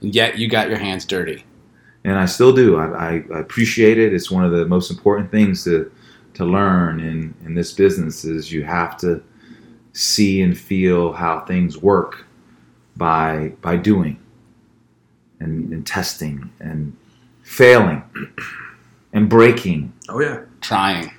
and yet you got your hands dirty. and I still do. I, I, I appreciate it. It's one of the most important things to to learn in in this business is you have to see and feel how things work by by doing and, and testing and failing and breaking. Oh yeah. Trying.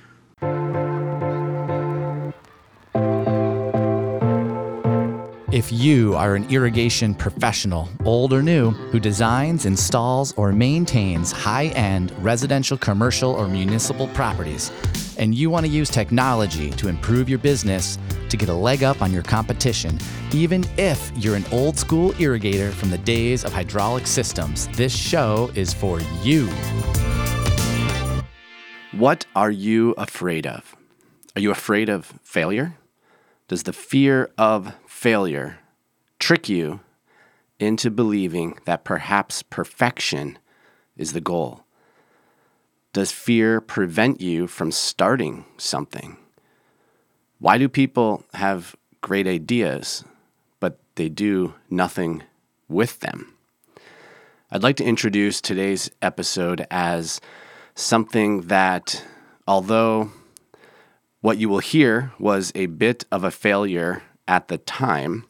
If you are an irrigation professional, old or new, who designs, installs, or maintains high end residential, commercial, or municipal properties, and you want to use technology to improve your business to get a leg up on your competition, even if you're an old school irrigator from the days of hydraulic systems, this show is for you. What are you afraid of? Are you afraid of failure? Does the fear of failure trick you into believing that perhaps perfection is the goal? Does fear prevent you from starting something? Why do people have great ideas, but they do nothing with them? I'd like to introduce today's episode as something that, although what you will hear was a bit of a failure at the time,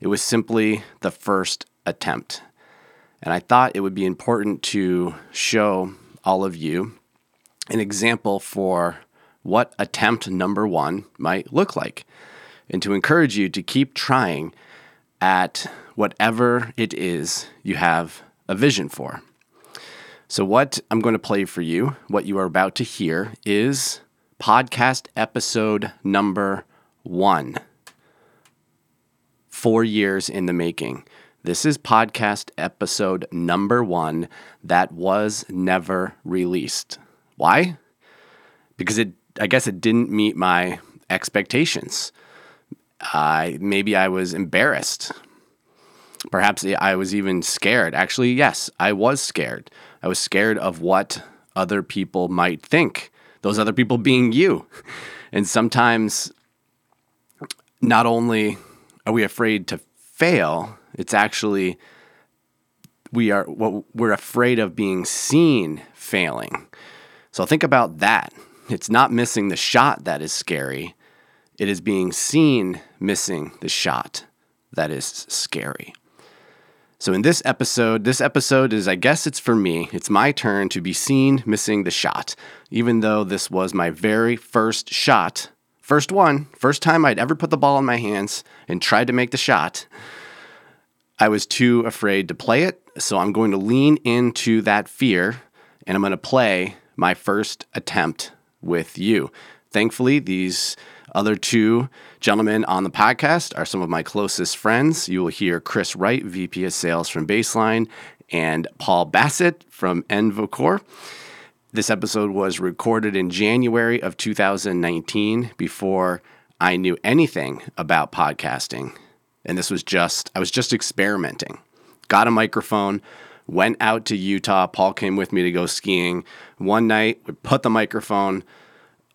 it was simply the first attempt. And I thought it would be important to show all of you an example for what attempt number one might look like, and to encourage you to keep trying at whatever it is you have a vision for. So, what I'm going to play for you, what you are about to hear, is podcast episode number one. Four years in the making. This is podcast episode number one that was never released. Why? Because it, I guess it didn't meet my expectations. I maybe I was embarrassed. Perhaps I was even scared. Actually, yes, I was scared. I was scared of what other people might think those other people being you. And sometimes, not only are we afraid to fail, it's actually we are what we're afraid of being seen failing. So think about that. It's not missing the shot that is scary. It is being seen missing the shot that is scary. So in this episode, this episode is I guess it's for me. It's my turn to be seen missing the shot. Even though this was my very first shot, first one, first time I'd ever put the ball in my hands and tried to make the shot. I was too afraid to play it, so I'm going to lean into that fear and I'm going to play my first attempt with you. Thankfully, these other two gentlemen on the podcast are some of my closest friends. You will hear Chris Wright, VP of Sales from Baseline, and Paul Bassett from Envocor. This episode was recorded in January of 2019 before I knew anything about podcasting. And this was just, I was just experimenting. Got a microphone, went out to Utah. Paul came with me to go skiing. One night, we put the microphone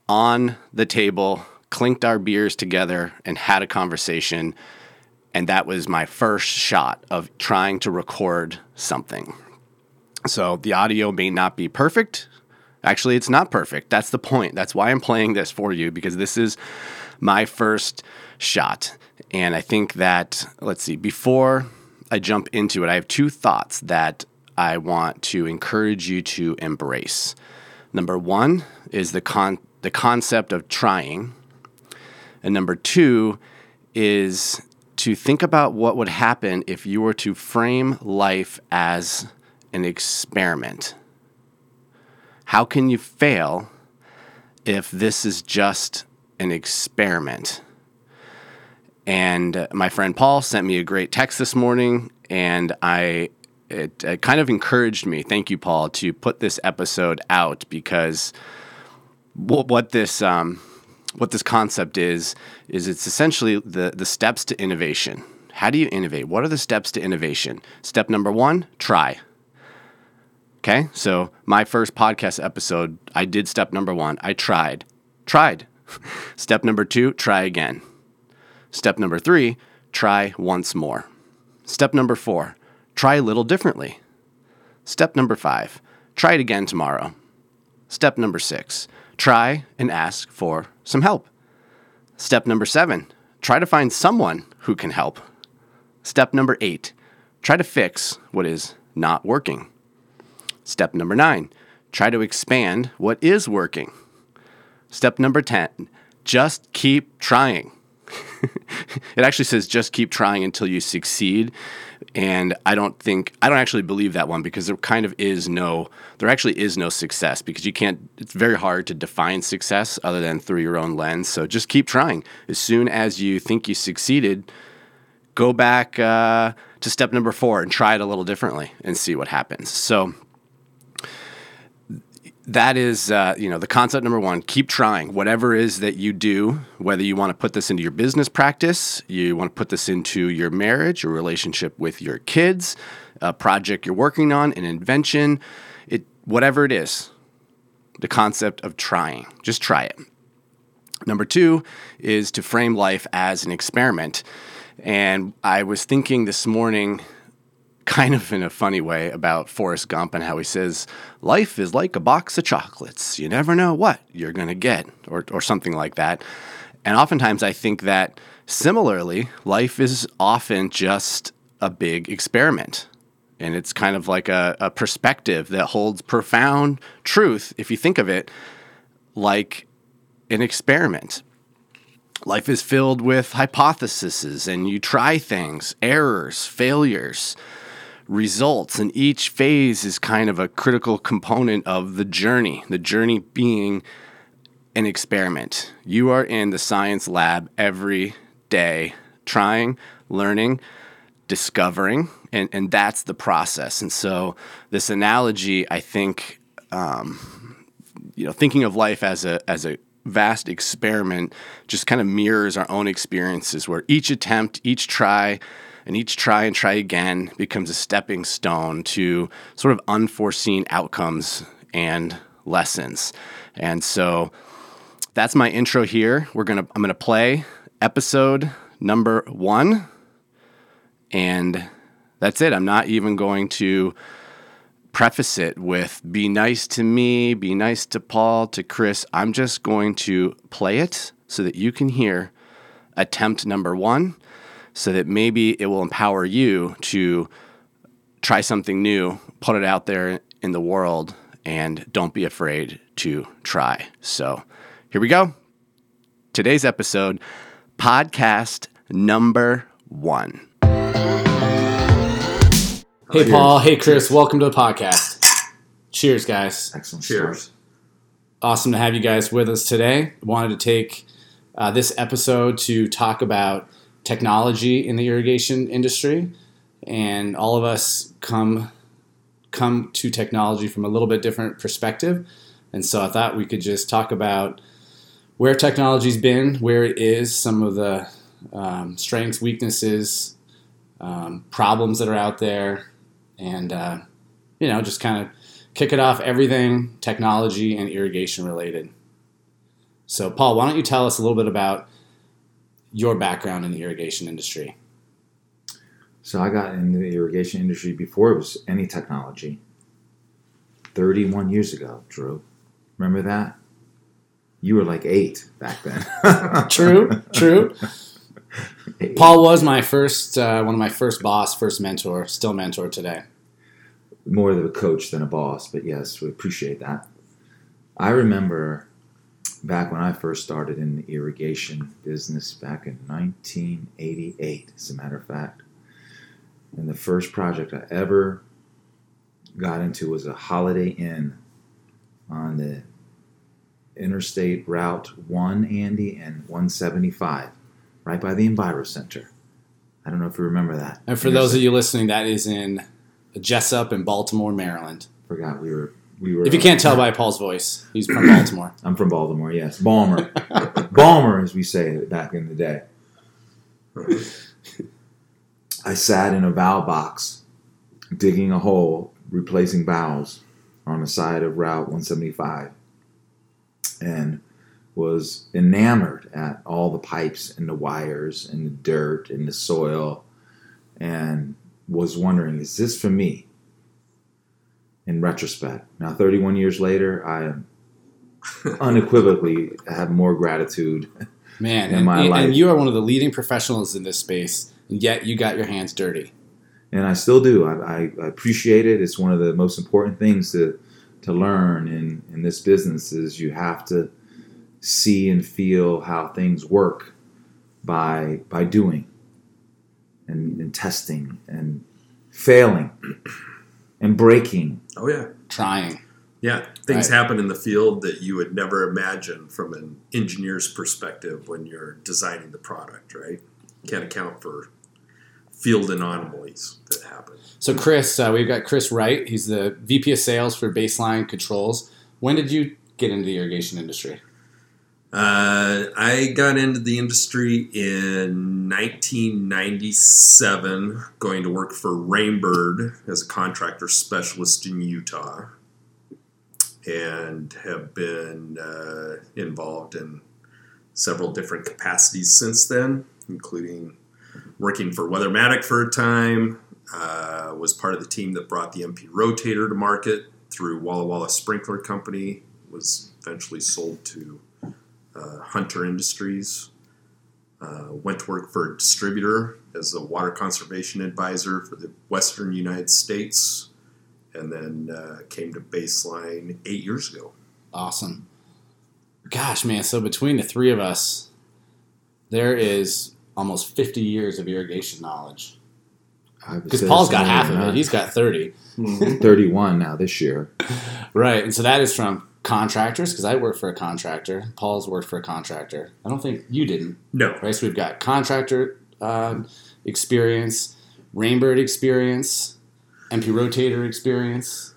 on the table, clinked our beers together, and had a conversation. And that was my first shot of trying to record something. So the audio may not be perfect. Actually, it's not perfect. That's the point. That's why I'm playing this for you because this is my first shot. And I think that, let's see, before I jump into it, I have two thoughts that I want to encourage you to embrace. Number one is the, con- the concept of trying. And number two is to think about what would happen if you were to frame life as an experiment. How can you fail if this is just an experiment? And my friend Paul sent me a great text this morning, and I it, it kind of encouraged me. Thank you, Paul, to put this episode out because what, what this um, what this concept is is it's essentially the the steps to innovation. How do you innovate? What are the steps to innovation? Step number one: try. Okay, so my first podcast episode, I did step number one. I tried, tried. step number two: try again. Step number three: try once more. Step number four: try a little differently. Step number five, try it again tomorrow. Step number six, try and ask for some help. Step number seven, try to find someone who can help. Step number eight, try to fix what is not working. Step number nine, try to expand what is working. Step number 10, just keep trying. it actually says just keep trying until you succeed. And I don't think, I don't actually believe that one because there kind of is no, there actually is no success because you can't, it's very hard to define success other than through your own lens. So just keep trying. As soon as you think you succeeded, go back uh, to step number four and try it a little differently and see what happens. So, that is uh, you know the concept number one keep trying. Whatever is that you do whether you want to put this into your business practice you want to put this into your marriage your relationship with your kids a project you're working on an invention it whatever it is the concept of trying just try it. Number two is to frame life as an experiment. And i was thinking this morning kind of in a funny way about Forrest Gump and how he says, Life is like a box of chocolates. You never know what you're going to get, or, or something like that. And oftentimes I think that similarly, life is often just a big experiment. And it's kind of like a, a perspective that holds profound truth if you think of it like an experiment. Life is filled with hypotheses, and you try things, errors, failures results. And each phase is kind of a critical component of the journey, the journey being an experiment. You are in the science lab every day, trying, learning, discovering, and, and that's the process. And so, this analogy, I think, um, you know, thinking of life as a as a vast experiment just kind of mirrors our own experiences where each attempt, each try, and each try and try again becomes a stepping stone to sort of unforeseen outcomes and lessons. And so that's my intro here. We're gonna I'm gonna play episode number one, and that's it. I'm not even going to preface it with be nice to me, be nice to Paul, to Chris. I'm just going to play it so that you can hear attempt number one so that maybe it will empower you to try something new, put it out there in the world, and don't be afraid to try. So here we go. Today's episode, podcast number one. Hey, Cheers. Paul. Hey, Chris. Welcome to the podcast. Cheers, guys. Excellent. Cheers. start. Awesome to have you guys with us today. Wanted to take uh, this episode to talk about technology in the irrigation industry, and all of us come come to technology from a little bit different perspective. And so I thought we could just talk about where technology's been, where it is, some of the um, strengths, weaknesses, um, problems that are out there, and uh, you know, just kind of kick it off everything technology and irrigation related. So, Paul, why don't you tell us a little bit about your background in the irrigation industry? So I got into the irrigation industry before it was any technology. 31 years ago, Drew. Remember that? You were like eight back then. True, true. Eight. Paul was my first, uh, one of my first boss, first mentor, still mentor today. More of a coach than a boss, but yes, we appreciate that. I remember back when I first started in the irrigation business back in 1988, as a matter of fact. And the first project I ever got into was a Holiday Inn on the Interstate Route 1, Andy, and 175, right by the Enviro Center. I don't know if you remember that. And for those of you listening, that is in Jessup in Baltimore, Maryland. forgot we were we were. If you can't tell by Paul's voice, he's from Baltimore. I'm from Baltimore. Yes, Balmer, Balmer, as we say it back in the day. I sat in a valve box, digging a hole, replacing valves on the side of Route 175, and was enamored at all the pipes and the wires and the dirt and the soil, and was wondering, is this for me? In retrospect, now 31 years later, I unequivocally have more gratitude. Man, in and, my and- life. and you are one of the leading professionals in this space, and yet you got your hands dirty. and I still do. I, I, I appreciate it. It's one of the most important things to to learn in in this business is you have to see and feel how things work by by doing and, and testing and failing and breaking. Oh yeah, Trying. yeah. Things Right. happen in the field that you would never imagine from an engineer's perspective when you're designing the product. Right? Can't account for field anomalies that happen. So, Chris, uh, we've got Chris Wright. He's the VP of Sales for Baseline Controls. When did you get into the irrigation industry? Uh, I got into the industry in 1997, going to work for Rainbird as a contractor specialist in Utah, and have been uh, involved in several different capacities since then, including working for Weathermatic for a time. Uh, was part of the team that brought the MP rotator to market through Walla Walla Sprinkler Company. Was eventually sold to uh, Hunter Industries. Uh, went to work for a distributor as a water conservation advisor for the Western United States, and then uh, came to Baseline eight years ago. Awesome. Gosh, man. So, between the three of us, there is almost 50 years of irrigation knowledge. Because say Paul's it's got half of it. He's got 30. 31 now this year. Right. And so that is from contractors, because I work for a contractor. Paul's worked for a contractor. I don't think you didn't. No, right? So we've got contractor uh, experience, Rainbird experience, MP Rotator experience,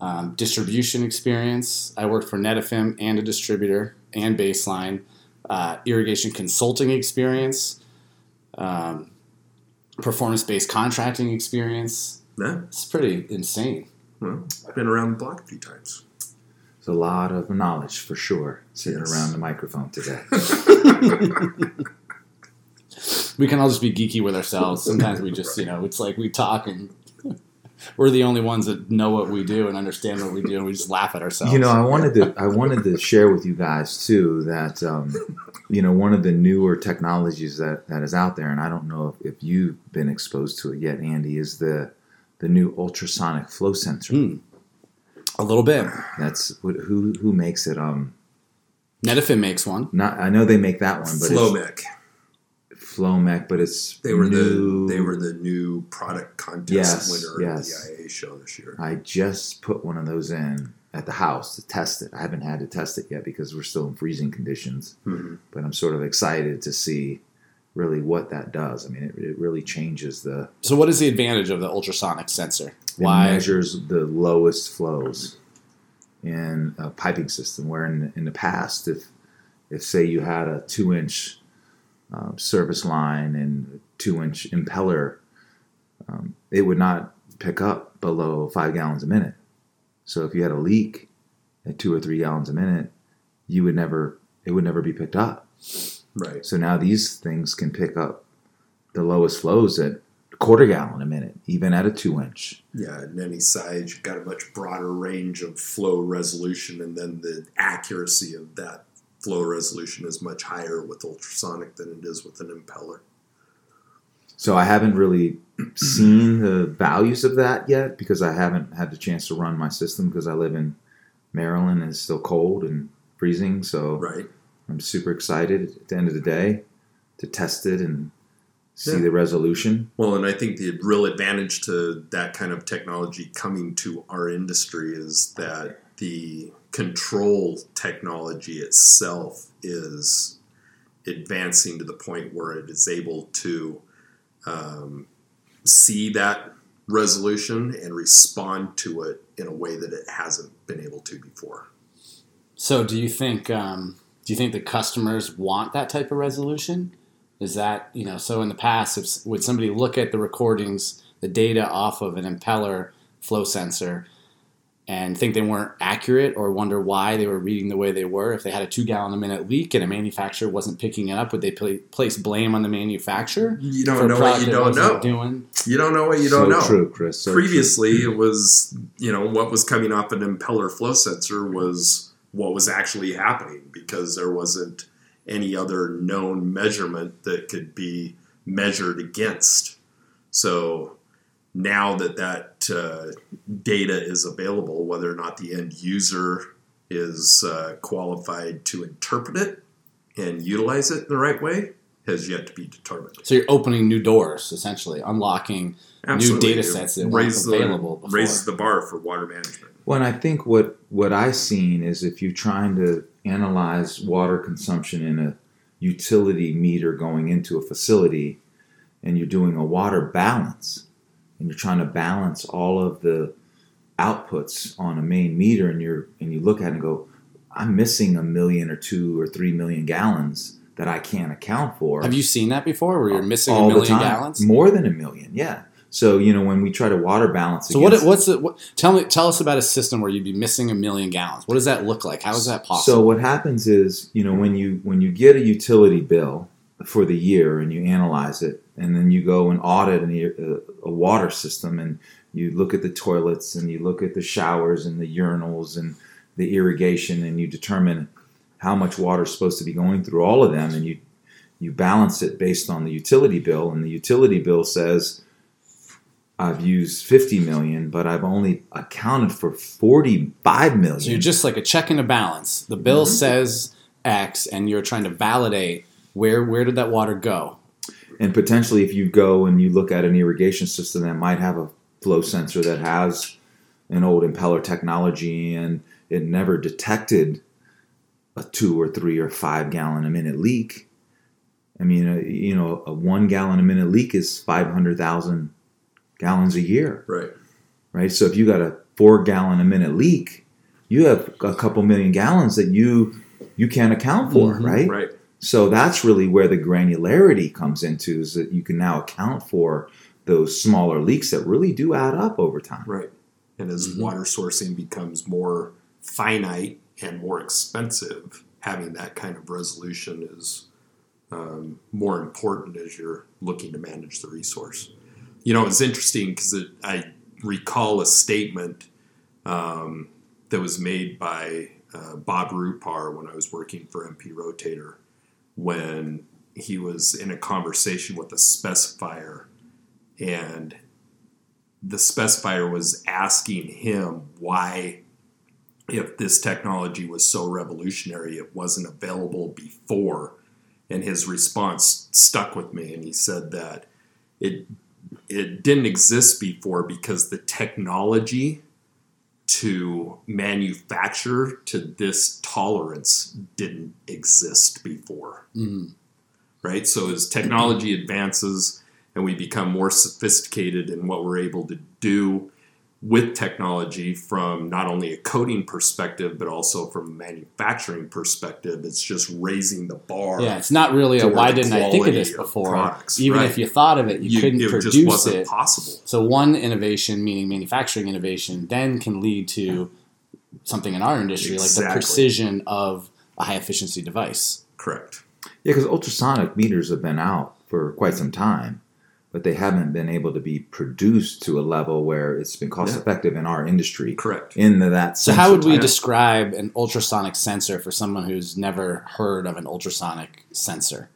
um, distribution experience. I worked for Netafim and a distributor and Baseline, uh, irrigation consulting experience, um, performance-based contracting experience. no. It's pretty insane. Well, I've been around the block a few times. It's a lot of knowledge for sure sitting Yes. around the microphone today. We can all just be geeky with ourselves. Sometimes we just, you know, it's like we talk and we're the only ones that know what we do and understand what we do, and we just laugh at ourselves. You know, I wanted to I wanted to share with you guys too that um, you know one of the newer technologies that, that is out there, and I don't know if, if you've been exposed to it yet, Andy, is the the new ultrasonic flow sensor. Hmm. A little bit. That's who who makes it. Um, Netafim makes one. not I know they make that one, but it's Flowmec. Flowmec, but it's They were new. the they were the new product contest Yes, winner yes. of the IA show this year. I just put one of those in at the house to test it. I haven't had to test it yet because we're still in freezing conditions. Mhm. but I'm sort of excited to see really what that does. I mean, it, it really changes the. So, what is the advantage of the ultrasonic sensor? Why? measures the lowest flows in a piping system. Where in in the past, if if say you had a two inch um, service line and a two inch impeller, um, it would not pick up below five gallons a minute. So if you had a leak at two or three gallons a minute, you would never it would never be picked up. Right. So now these things can pick up the lowest flows at quarter gallon a minute, even at a two inch. Yeah, in any size, you've got a much broader range of flow resolution, and then the accuracy of that flow resolution is much higher with ultrasonic than it is with an impeller. So I haven't really seen the values of that yet because I haven't had the chance to run my system because I live in Maryland and it's still cold and freezing. So Right. I'm super excited at the end of the day to test it and see Yeah. the resolution. Well, and I think the real advantage to that kind of technology coming to our industry is that the control technology itself is advancing to the point where it is able to um, see that resolution and respond to it in a way that it hasn't been able to before. So, do you think um, do you think the customers want that type of resolution? Is that you know? So in the past, if would somebody look at the recordings, the data off of an impeller flow sensor, and think they weren't accurate or wonder why they were reading the way they were. If they had a two gallon a minute leak and a manufacturer wasn't picking it up, would they pla place blame on the manufacturer? You don't know what you don't know. Doing You don't know what you don't know. true, Chris. So Previously, it was you know what was coming off an impeller flow sensor was what was actually happening because there wasn't any other known measurement that could be measured against. So now that that uh, data is available, whether or not the end user is uh, qualified to interpret it and utilize it in the right way has yet to be determined. so you're opening new doors, essentially unlocking Absolutely. new data sets that weren't available the, before. raises the bar for water management. Well, and I think what what I've seen is if you're trying to analyze water consumption in a utility meter going into a facility, and you're doing a water balance, and you're trying to balance all of the outputs on a main meter, and you're and you look at it and go, I'm missing a million or two or three million gallons that I can't account for. Have you seen that before, where you're missing all a the million time? gallons? More than a million, yeah. So you know when we try to water balance, So what? What's it? What, tell me. Tell us about a system where you'd be missing a million gallons. What does that look like? How is that possible? So what happens is, you know, when you when you get a utility bill for the year and you analyze it, and then you go and audit an, a, a water system, and you look at the toilets and you look at the showers and the urinals and the irrigation, and you determine how much water is supposed to be going through all of them, and you you balance it based on the utility bill, and the utility bill says. I've used 50 million, but I've only accounted for 45 million. so you're just like a check and a balance. The bill Mm-hmm. says X, and you're trying to validate where where did that water go? And potentially, if you go and you look at an irrigation system that might have a flow sensor that has an old impeller technology and it never detected a two or three or five gallon a minute leak. I mean, uh, you know, a one gallon a minute leak is 500,000 gallons a year, Right. right? So if you got a four gallon a minute leak, you have a couple million gallons that you you can't account for, Mhm. right? Right. So that's really where the granularity comes into is that you can now account for those smaller leaks that really do add up over time. Right. And as Mhm. water sourcing becomes more finite and more expensive, having that kind of resolution is um, more important as you're looking to manage the resource. You know, it's interesting because I recall a statement um, that was made by uh, Bob Rupar when I was working for MP Rotator when he was in a conversation with a specifier and the specifier was asking him why if this technology was so revolutionary it wasn't available before. And his response stuck with me and he said that it it didn't exist before because the technology to manufacture to this tolerance didn't exist before Mhm. right? So as technology advances and we become more sophisticated in what we're able to do with technology from not only a coding perspective but also from a manufacturing perspective, it's just raising the bar. Yeah, it's not really a why didn't I think of this before? products, Even right. if you thought of it, you, You- couldn't it just produce wasn't it. possible. So one innovation, meaning manufacturing innovation, then can lead to something in our industry like the precision of a high efficiency device. Correct. Yeah, because ultrasonic meters have been out for quite some time, but they haven't been able to be produced to a level where it's been cost Yeah. effective in our industry. Correct. In the, that So how would we type. describe an ultrasonic sensor for someone who's never heard of an ultrasonic sensor?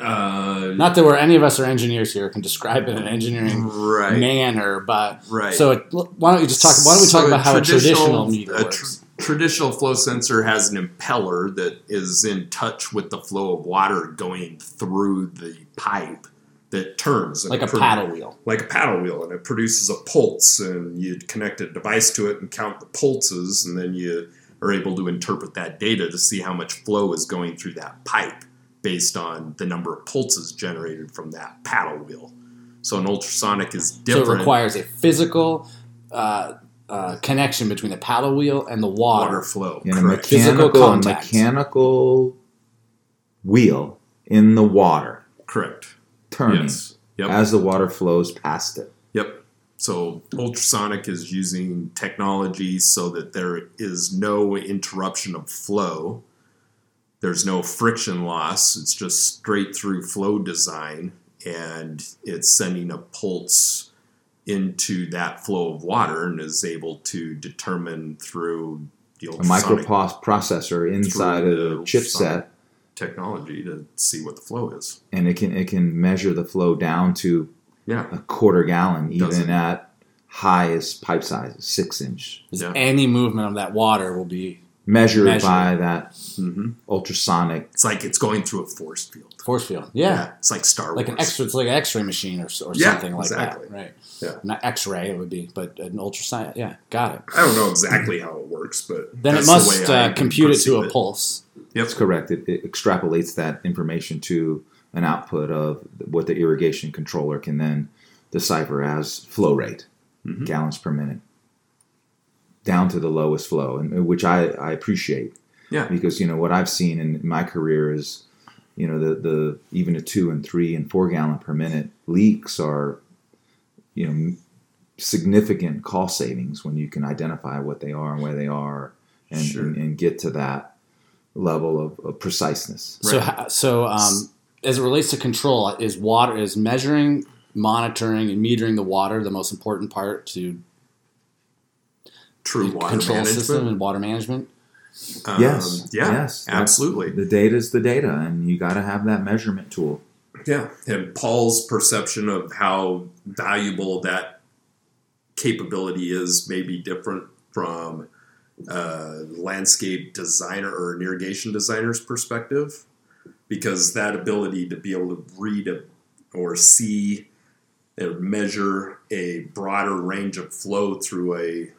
Uh, Not that we're any of us are engineers here can describe it in an engineering right. manner, but Right. so it, why don't you just talk? Why don't we talk So about how a traditional meter a works? tr- traditional flow sensor has an impeller that is in touch with the flow of water going through the pipe that turns and like a pro- paddle wheel. like a paddle wheel, and it produces a pulse, and you connect a device to it and count the pulses, and then you are able to interpret that data to see how much flow is going through that pipe based on the number of pulses generated from that paddle wheel. So an ultrasonic is different So different. it requires a physical uh, uh, connection between the paddle wheel and the water. water flow. in a correct. Physical mechanical, contact. mechanical wheel in the water Correct. Turning Yes. Yep. as the water flows past it. Yep. So ultrasonic is using technology so that there is no interruption of flow. There's no friction loss. It's just straight through flow design, and it's sending a pulse into that flow of water and is able to determine through the A ultrasonic microprocessor inside of the chipset. Technology to see what the flow is. and it can it can measure the flow down to Yeah. a quarter gallon, Does even at highest pipe size, six inch, Yeah. Any movement of that water will be measured Measured. by that hmm ultrasonic. It's like it's going through a force field. force field. Yeah. It's like Star Wars. Like an X, it's like an X-ray machine or, or Yeah, something like exactly. that, right? Yeah. Not X-ray, it would be, but an ultrasound. Yeah, got it. I don't know exactly how it works, but Then that's it the must way uh, compute it to perceive a pulse. Yep. That's correct. It, it extrapolates that information to an output of what the irrigation controller can then decipher as flow rate, Mhm. gallons per minute, down to the lowest flow, and which I, I appreciate. Yeah. because you know what I've seen in my career is, you know, the the even a two and three and four gallon per minute leaks are, you know, significant cost savings when you can identify what they are and where they are, and Sure. and, and get to that level of, of preciseness. So, Right. so um, as it relates to control, is water is measuring, monitoring, and metering the water the most important part to True water control management. system and water management? Um, yes, Yeah. yes, Absolutely. The data is the data, and you got to have that measurement tool. Yeah. And Paul's perception of how valuable that capability is may be different from a landscape designer or an irrigation designer's perspective because that ability to be able to read a, or see or measure a broader range of flow through a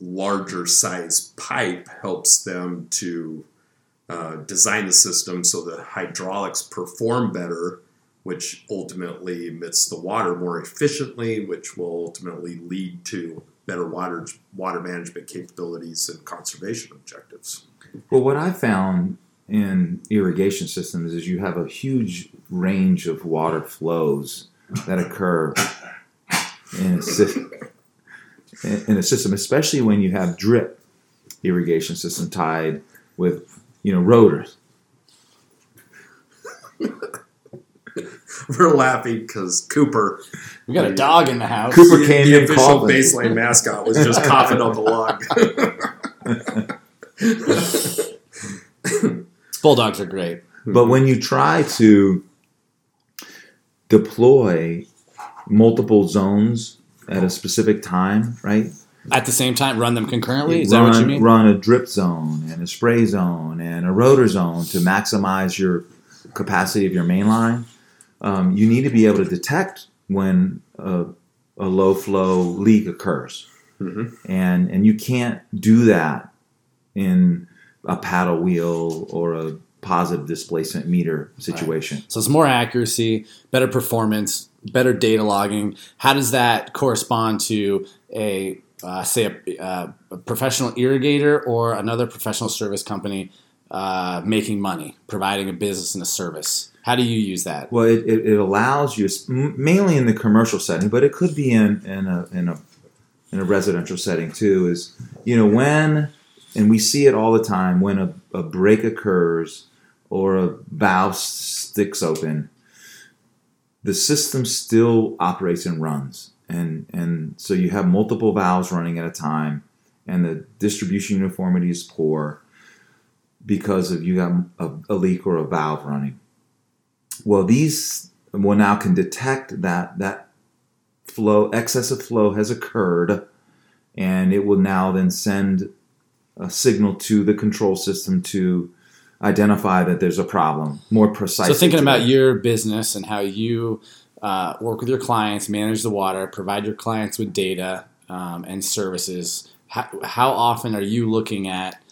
larger size pipe helps them to uh, design the system so the hydraulics perform better, which ultimately emits the water more efficiently, which will ultimately lead to better water water management capabilities and conservation objectives. Well, what I found in irrigation systems is you have a huge range of water flows that occur in a, sy- in in a system, especially when you have drip irrigation system tied with you know rotors. We're laughing because Cooper, We got a dog in the house. Cooper the, came the in official coughing. baseline mascot, was just coughing on the log. Bulldogs are great. But when you try to deploy multiple zones at a specific time, right? At the same time, run them concurrently. Is that what you mean? Run a drip zone and a spray zone and a rotor zone to maximize your capacity of your main line. Um, you need to be able to detect when a, a low flow leak occurs, Mhm. and and you can't do that in a paddle wheel or a positive displacement meter situation. So it's more accuracy, better performance, better data logging. How does that correspond to a uh, say a, uh, a professional irrigator or another professional service company uh, making money, providing a business and a service? How do you use that? Well, it, it, it allows you, mainly in the commercial setting, but it could be in, in, a, in, a, in a residential setting too, is, you know, when, and we see it all the time, when a, a break occurs or a valve sticks open, the system still operates and runs. And, and so you have multiple valves running at a time, and the distribution uniformity is poor because of you got a, a leak or a valve running well these will now can detect that that flow excessive flow has occurred and it will now then send a signal to the control system to identify that there's a problem more precisely So thinking about your business and how you uh, work with your clients, manage the water, provide your clients with data um, and services. How, how often are you looking at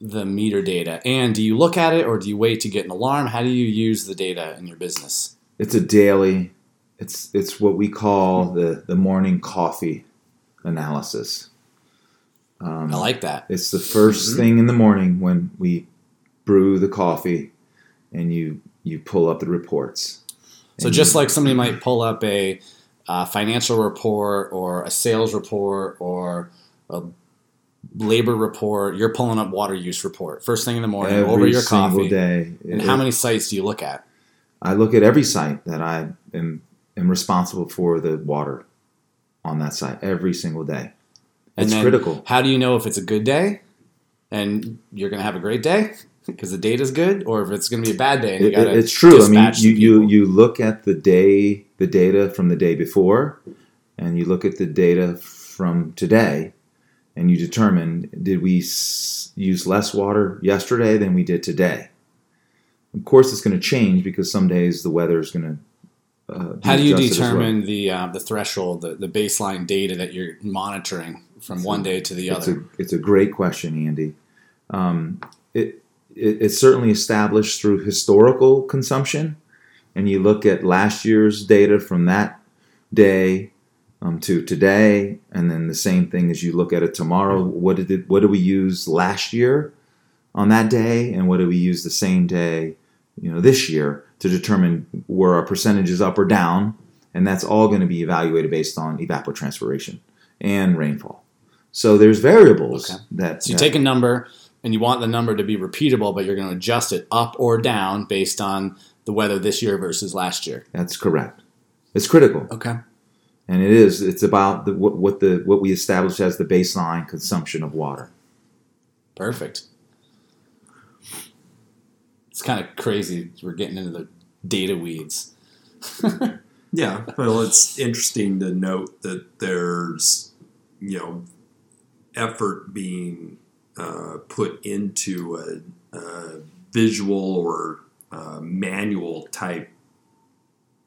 the meter data? And do you look at it or do you wait to get an alarm? How do you use the data in your business? it's a daily it's it's what we call the the morning coffee analysis um, I like that. It's the 1st Mhm. thing in the morning when we brew the coffee, and you you pull up the reports. So just you- like somebody might pull up a a financial report or a sales report or a labor report, you're pulling up water use report first thing in the morning over your single coffee. day. And It- how many sites do you look at? I look at every site that I am, am responsible for the water on that site every single day. And It's critical. How do you know if it's a good day and you're going to have a great day because the data is good, or if it's going to be a bad day It- it's true. I mean, you, you you look at the day, the data from the day before, and you look at the data from today, and you determine did we s- use less water yesterday than we did today. Of course, it's going to change because some days the weather is going to. Uh, How do you as well. determine the uh, the threshold, the, the baseline data that you're monitoring from one day to the It's other? a it's a great question, Andy. Um, it, it it's certainly established through historical consumption, and you look at last year's data from that day um, to today, and then the same thing as you look at it tomorrow. What did it, what did we use last year on that day, and what did we use the same day, you know, this year to determine where our percentage is up or down, and that's all going to be evaluated based on evapotranspiration and rainfall. So there's variables Okay. that So you that- take a number and you want the number to be repeatable, but you're going to adjust it up or down based on the weather this year versus last year. that's correct. It's critical, Okay. and it is. It's about the, what, what the what we establish as the baseline consumption of water. Perfect. It's kind of crazy. We're getting into the data weeds. Yeah, well, it's interesting to note that there's, you know, effort being uh, put into a, a visual or uh, manual type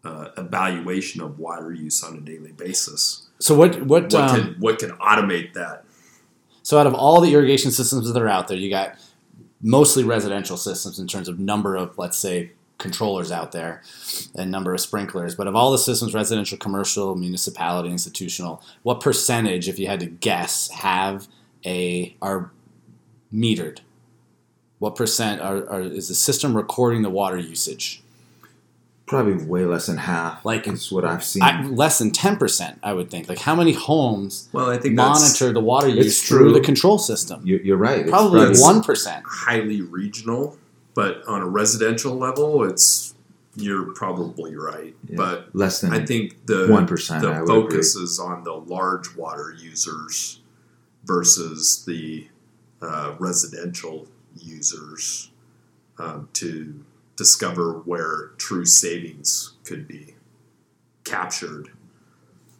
uh, evaluation of water use on a daily basis. So what what What um, can what can automate that? so out of all the irrigation systems that are out there, you got mostly residential systems in terms of number of let's say controllers out there and number of sprinklers. But of all the systems, residential, commercial, municipality, institutional, what percentage, if you had to guess, have a are metered? What percent are, are is the system recording the water usage? Probably way less than half. Like- is what I've seen. I, less than ten percent, I would think. Like how many homes Well, I think monitor the water It's use through the control system? you're, you're right. It's Probably one percent. highly regional, but on a residential level, it's you're probably right. Yeah, But less than I think the 1%, the I would focus is on the large water users versus the uh, residential users um, to discover where true savings could be captured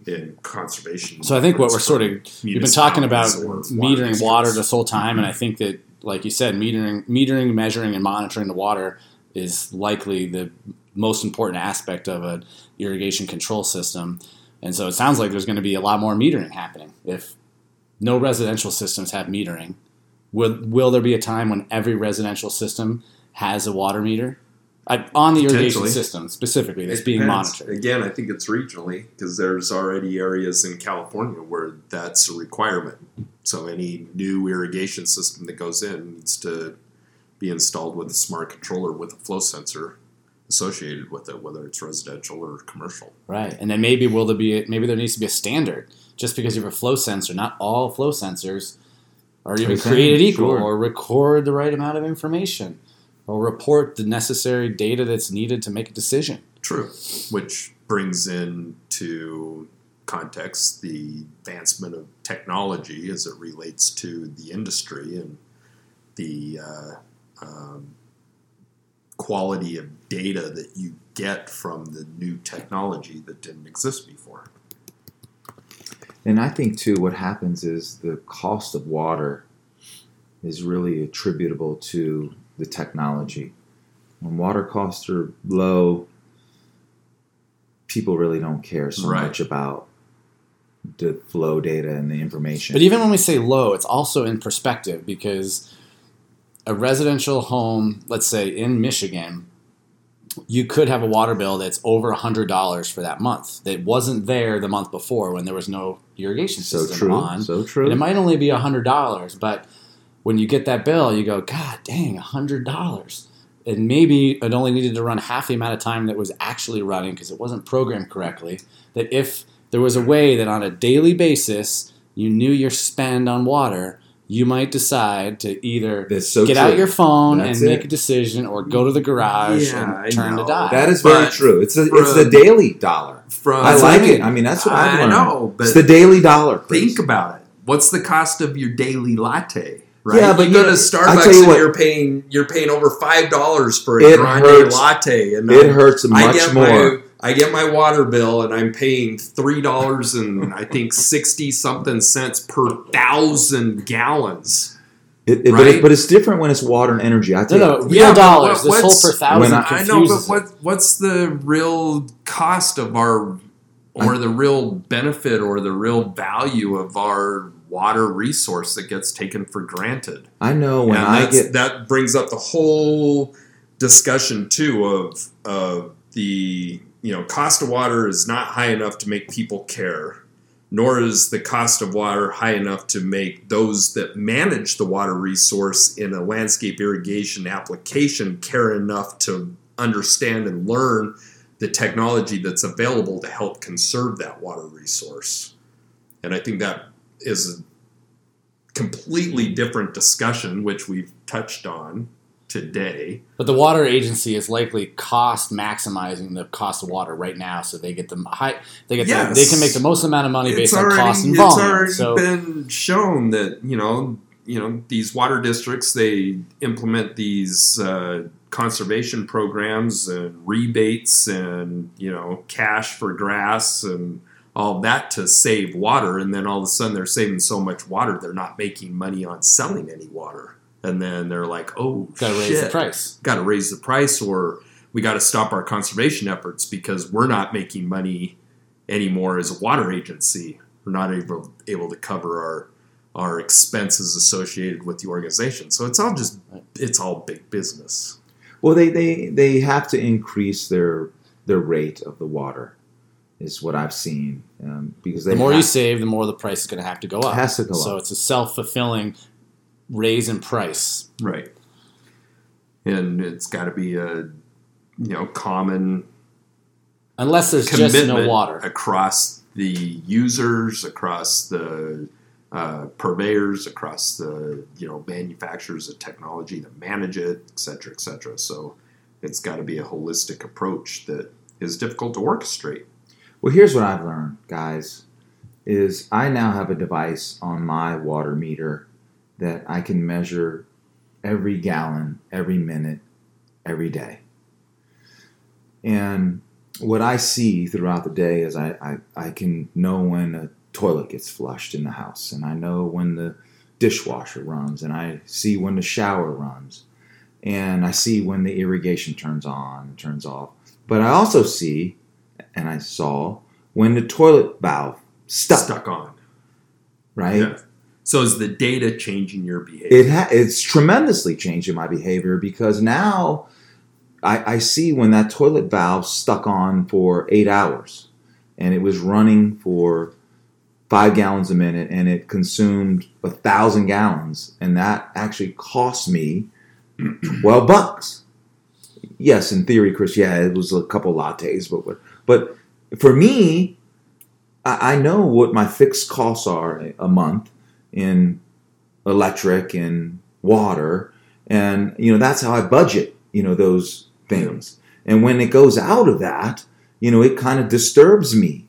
in conservation. So I think what we're sort of you've been talking about metering water this whole time, and I think that, like you said, metering, metering, measuring, and monitoring the water is likely the most important aspect of an irrigation control system. And so it sounds like there's going to be a lot more metering happening. If no residential systems have metering, will will there be a time when every residential system has a water meter? I, on the irrigation system specifically that's being monitored. Again, I think it's regionally because there's already areas in California where that's a requirement. So any new irrigation system that goes in needs to be installed with a smart controller with a flow sensor associated with it, whether it's residential or commercial. Right, and then maybe will there be maybe there needs to be a standard just because you have a flow sensor. Not all flow sensors are even sense, created equal, sure. or record the right amount of information, or report the necessary data that's needed to make a decision. True. Which brings into context the advancement of technology as it relates to the industry and the uh, um, quality of data that you get from the new technology that didn't exist before. And I think too, what happens is the cost of water is really attributable to the technology. When water costs are low, people really don't care so Right. much about the flow data and the information. But even when we say low, it's also in perspective because a residential home, let's say in Michigan, you could have a water bill that's over $100 for that month that wasn't there the month before when there was no irrigation so system true, on. so And it might only be a $100, but when you get that bill, you go, God dang, a $100. and maybe it only needed to run half the amount of time that was actually running because it wasn't programmed correctly. That if there was a way that on a daily basis you knew your spend on water, you might decide to either so get true. out your phone That's and make a decision or go to the garage Yeah, and turn the to die. That is very But true. It's a, it's the daily dollar. From I like it. I mean, that's what I've I learned. know, but it's the daily dollar. Chris. think about it. What's the cost of your daily latte? Right? Yeah, but you go to Starbucks you and what, you're paying you're paying over five dollars for a grande hurts. latte, and It I'm- hurts I much get more. my I get my water bill and I'm paying three dollars and I think sixty something cents per thousand gallons. It- it- but, Right? it, but it's different when it's water and energy. I no, no, real Yeah, dollars. what- this whole per thousand when I- I know, but what what's the real cost of our or the real benefit or the real value of our water resource that gets taken for granted? I know when and I get that brings up the whole discussion too of of the you know cost of water is not high enough to make people care nor is the cost of water high enough to make those that manage the water resource in a landscape irrigation application care enough to understand and learn the technology that's available to help conserve that water resource. And i think that is a completely different discussion which we've touched on today But the water agency is likely cost maximizing the cost of water right now, so they get the high. They get Yes. the, they can make the most amount of money based on cost and it's volume. already So been shown that you know you know these water districts they implement these uh, conservation programs and rebates and you know cash for grass and all that to save water and then all of a sudden they're saving so much water they're not making money on selling any water and then they're like oh got to raise shit the price. got to raise the price or we got to stop our conservation efforts because we're not making money anymore as a water agency. We're not able, able to cover our our expenses associated with the organization. So it's all just it's all big business. well, they, they they have to increase their their rate of the water, is what I've seen, um, because they The more have, you save, the more the price is going to have to go up. has to go so up. it's a self fulfilling raise in price. Right. And it's got to be a you know common Unless there's commitment just no water. across the users, across the uh, purveyors, across the you know manufacturers of technology that manage it, et cetera, et cetera. So it's got to be a holistic approach that is difficult to orchestrate. Well, here's what I've learned, guys, is I now have a device on my water meter that I can measure every gallon, every minute, every day. And what I see throughout the day is I, I, I can know when a toilet gets flushed in the house, and I know when the dishwasher runs, and I see when the shower runs, and I see when the irrigation turns on, and turns off. But I also see and I saw when the toilet valve stuck, Stuck on. right? Yeah. So is the data changing your behavior? It ha- it's tremendously changing my behavior because now I, I see when that toilet valve stuck on for eight hours and it was running for five gallons a minute and it consumed a thousand gallons and that actually cost me 12 bucks. Yes, in theory, Chris, yeah, it was a couple lattes, but but, for me, I know what my fixed costs are a month in electric and water and you know that's how i budget you know those things and when it goes out of that you know it kind of disturbs me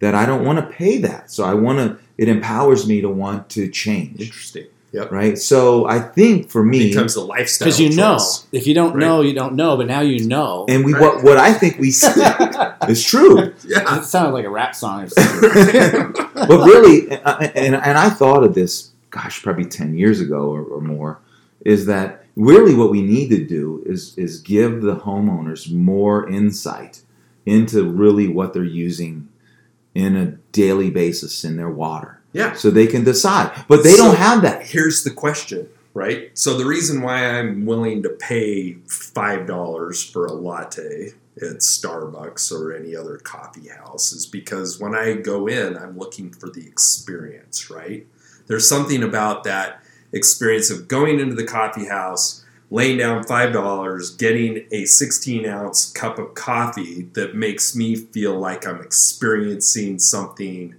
that i don't want to pay that so i want to it empowers me to want to change Interesting. Yep. right so i think for me it Becomes a lifestyle. Because you know. If you don't Right. know, you don't know, but now you know. and we Right. what what i think we see is true Yeah. it sounded like a rap song or something. But really, and, and, and I thought of this, gosh, probably 10 years ago or, or more, is that really what we need to do is, is give the homeowners more insight into really what they're using in a daily basis in their water Yeah. so they can decide. But they So- don't have that. Here's the question, right? So the reason why I'm willing to pay five dollars for a latte at Starbucks or any other coffee house is because when I go in, I'm looking for the experience, right? There's something about that experience of going into the coffee house, laying down five dollars, getting a 16 ounce cup of coffee that makes me feel like I'm experiencing something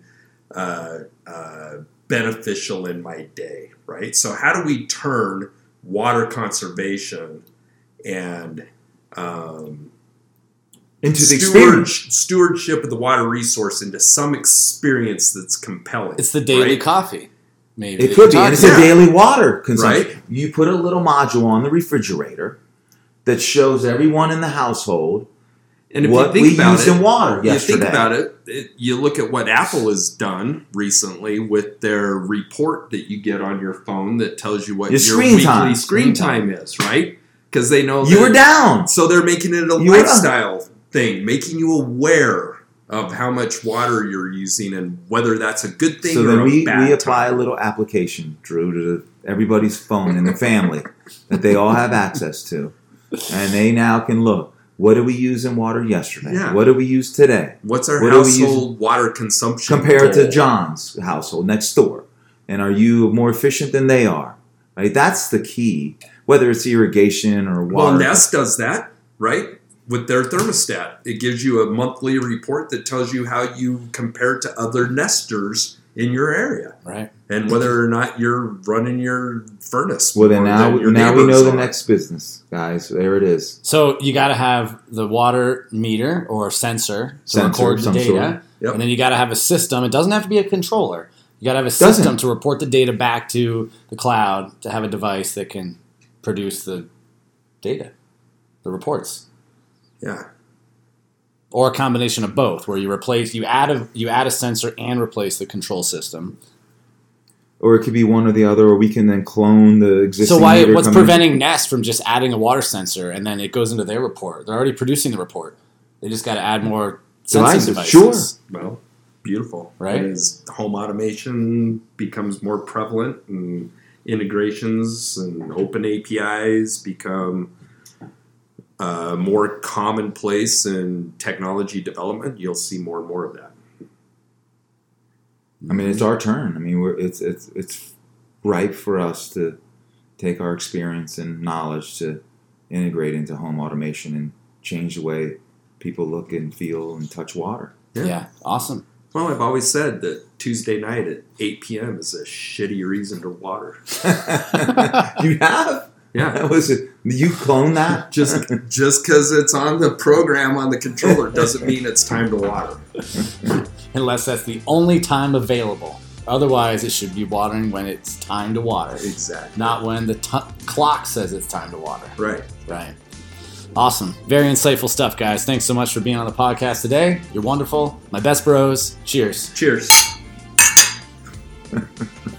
uh, uh, beneficial in my day, right? So, how do we turn water conservation and um, Into the steward, experience. stewardship of the water resource into some experience that's compelling? It's the daily right? coffee. Maybe It could be, and it's talking a daily water consumption. Right. You put a little module on the refrigerator that shows everyone in the household And if what you think we about used it, in water you yesterday. think about it, it, you look at what Apple has done recently with their report that you get on your phone that tells you what Your your, screen weekly time. screen Screen time is, right? Because they know you that- were down. So they're making it a You were- lifestyle thing, making you aware of how much water you're using and whether that's a good thing So or then we, we apply time. a little application, Drew, to everybody's phone in the family that they all have access to. And they now can look. What did we use in water yesterday? Yeah. What did we use today? What's our what we household water consumption Compared goal? to John's household next door. And are you more efficient than they are? Right? That's the key. Whether it's irrigation or water. Well, Nest does that, right? With their thermostat, it gives you a monthly report that tells you how you compare to other nesters in your area right? and whether or not you're running your furnace. well, then more now, now we know neighbors the next business, guys. There it is. So you got to have the water meter or sensor to Sensor record the data, sort. Yep. and then you got to have a system. It doesn't have to be a controller. You got to have a Doesn't. system to report the data back to the cloud to have a device that can produce the data, the reports, Yeah. or a combination of both, where you replace you add a you add a sensor and replace the control system. Or it could be one or the other, or we can then clone the existing. So why? What's coming preventing Nest from just adding a water sensor and then it goes into their report? They're already producing the report. They just got to add more sensing Devices, devices. Well, beautiful. Right. As home automation becomes more prevalent and integrations and open APIs become uh, more commonplace in technology development, you'll see more and more of that. I mean, it's our turn. I mean, we're, it's it's it's ripe for us to take our experience and knowledge to integrate into home automation and change the way people look and feel and touch water. Yeah. Yeah, awesome. Well, I've always said that Tuesday night at 8 p.m. is a shitty reason to water. you have Yeah. that was it. You clone that? Just just because it's on the program on the controller doesn't mean it's time to water. Unless that's the only time available. Otherwise, it should be watering when it's time to water, Exactly. not when the t- clock says it's time to water. Right. Right. Awesome. Very insightful stuff, guys. Thanks so much for being on the podcast today. You're wonderful. My best bros. Cheers. Cheers.